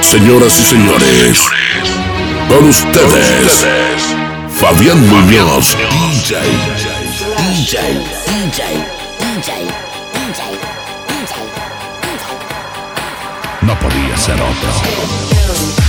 Señoras y señores, con ustedes, Fabián Muñoz, DJ, DJ, DJ, No podía ser otro.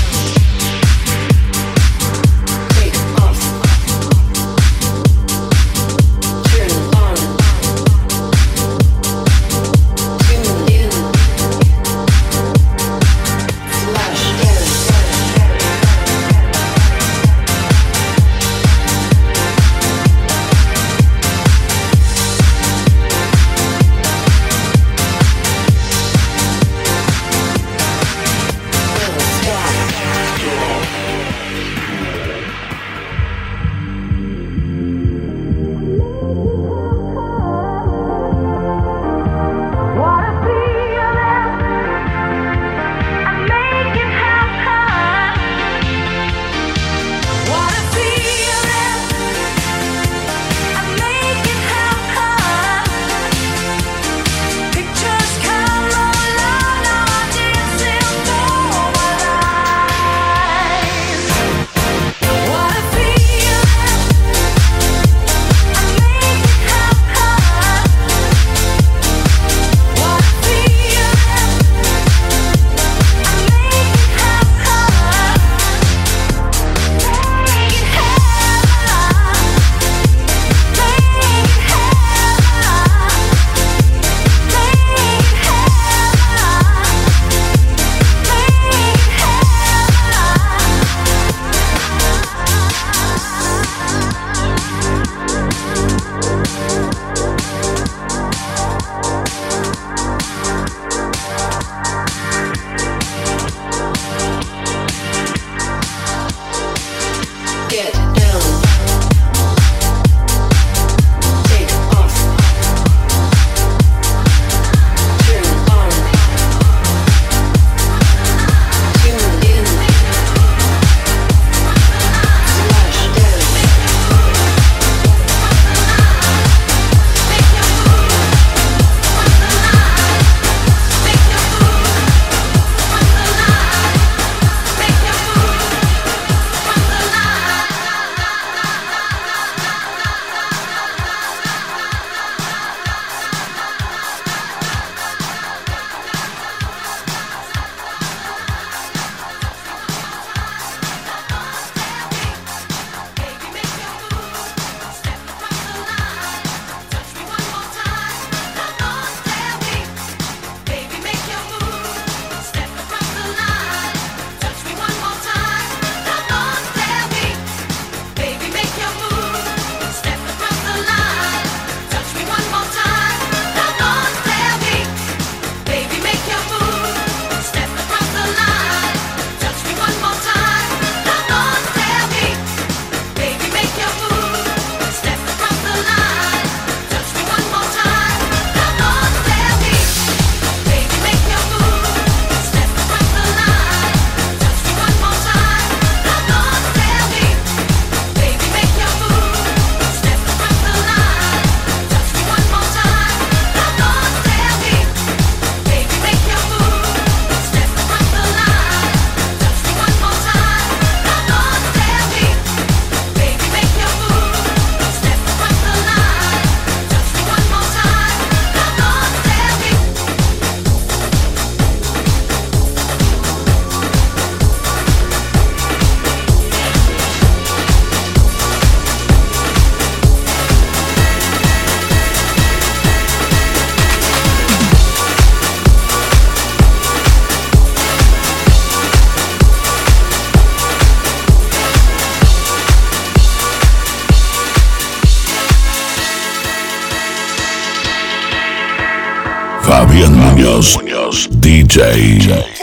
DJ.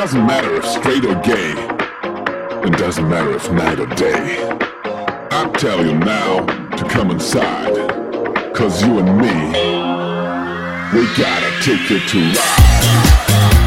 doesn't matter if straight or gay. It doesn't matter if night or day. I tell you now to come inside. Cause you and me, we gotta take it to life.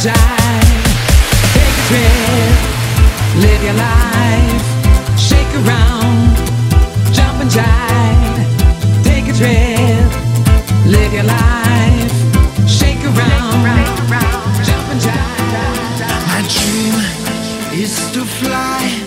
Take a trip, live your life, shake around, jump and jive. Take a trip, live your life, shake around. My dream is to fly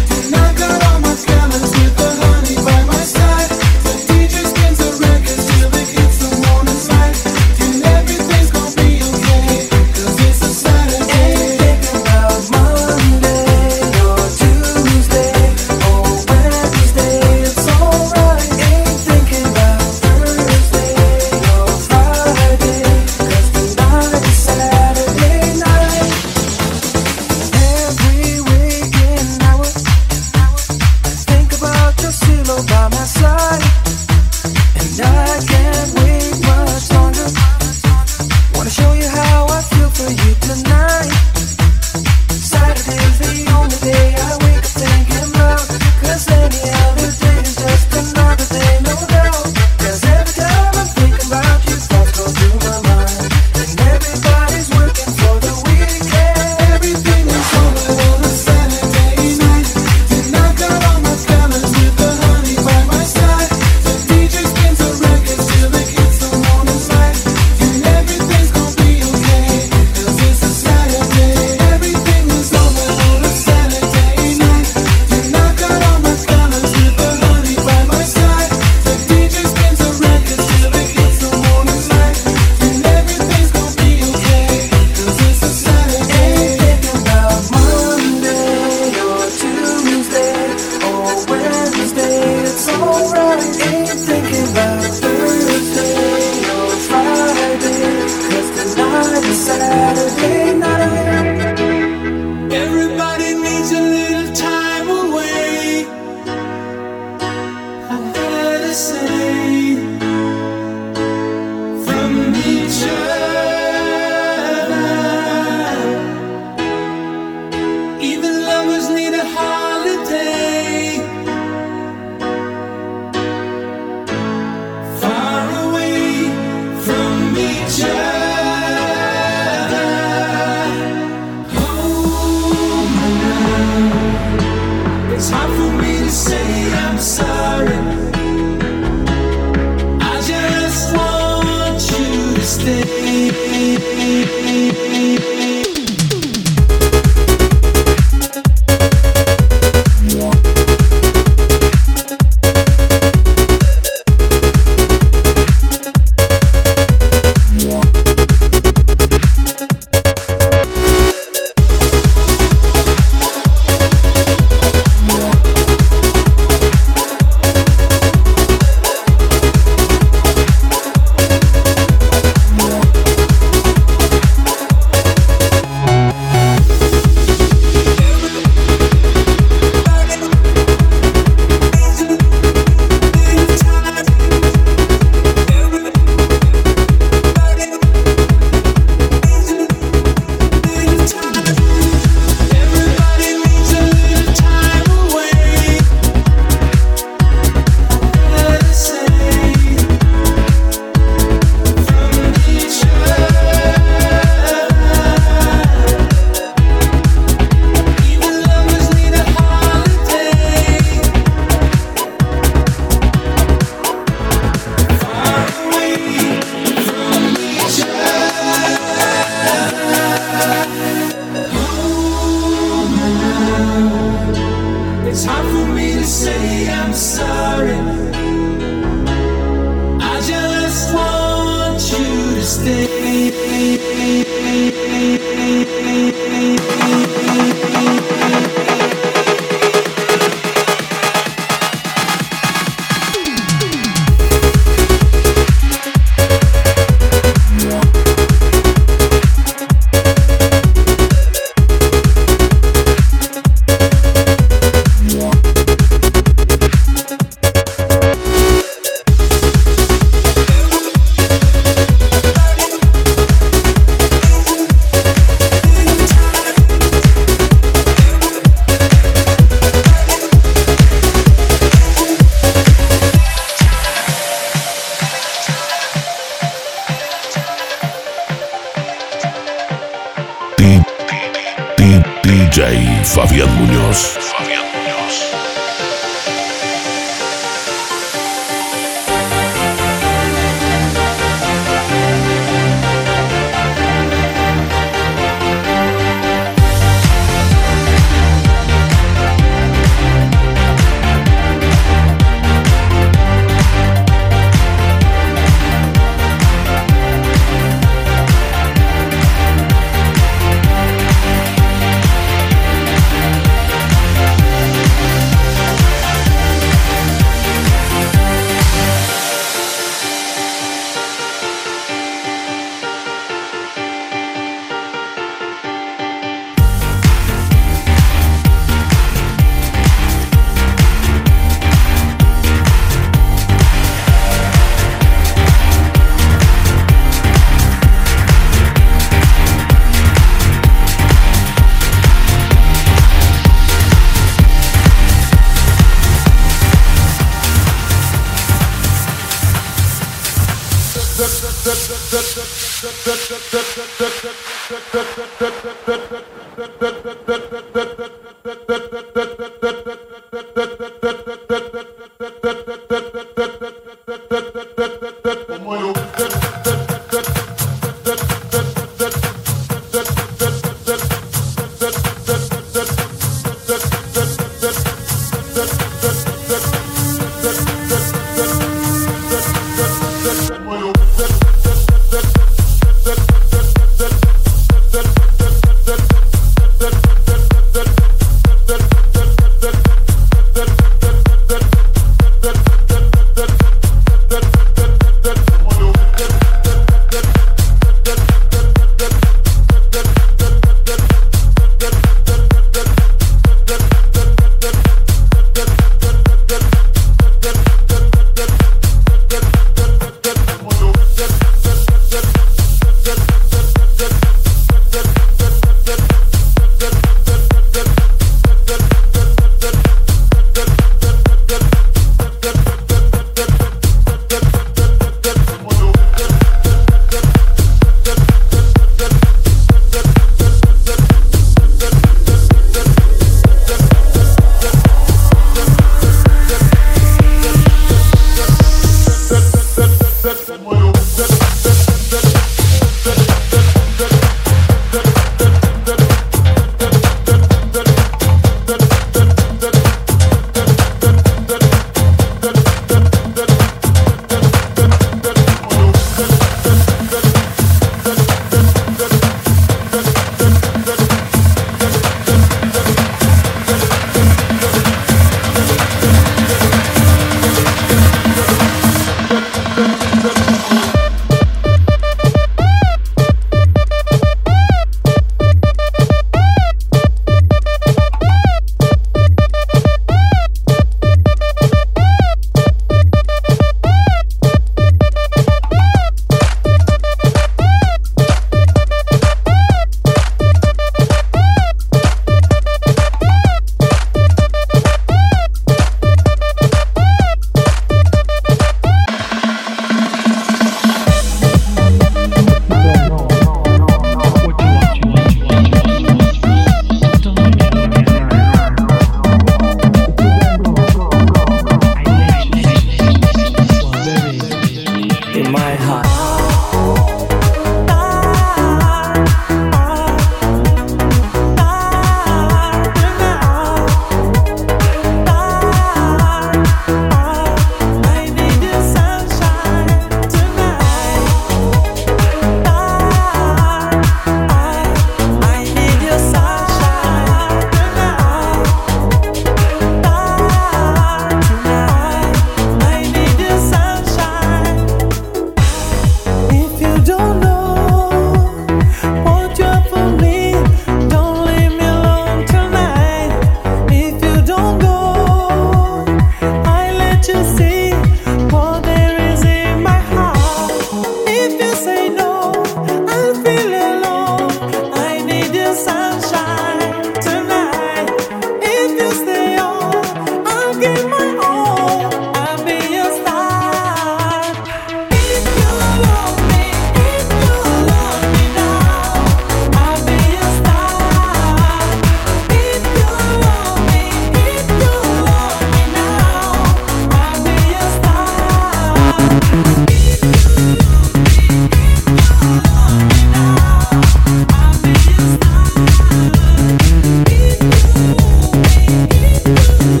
Mm-hmm.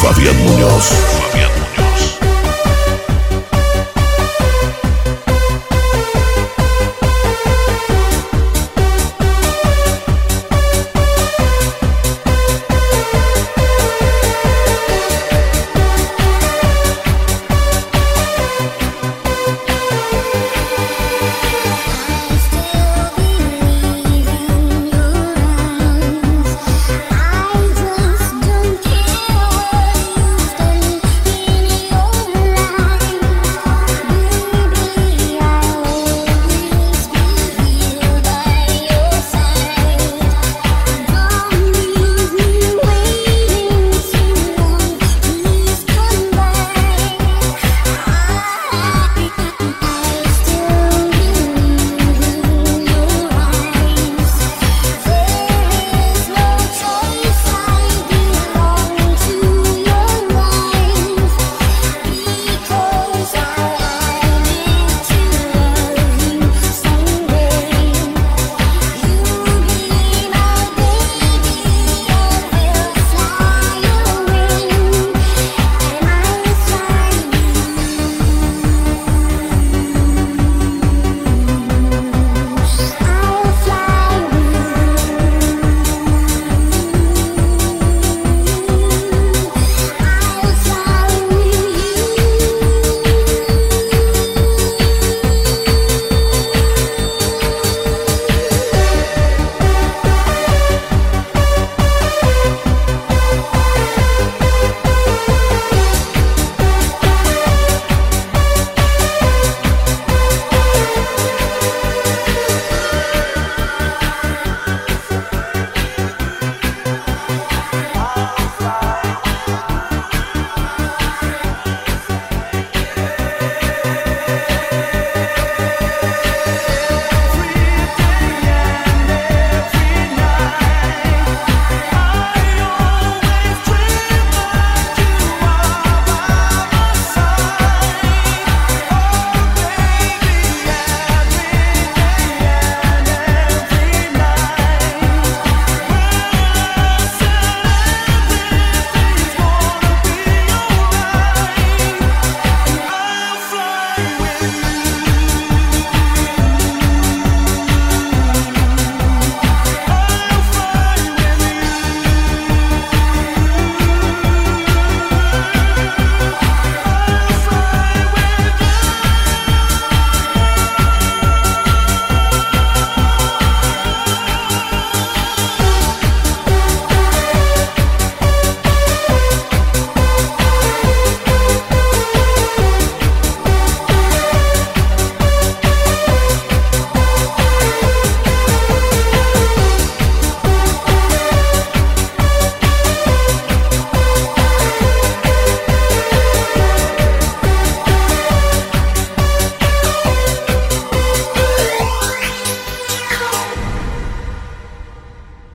Fabián Muñoz. Fabián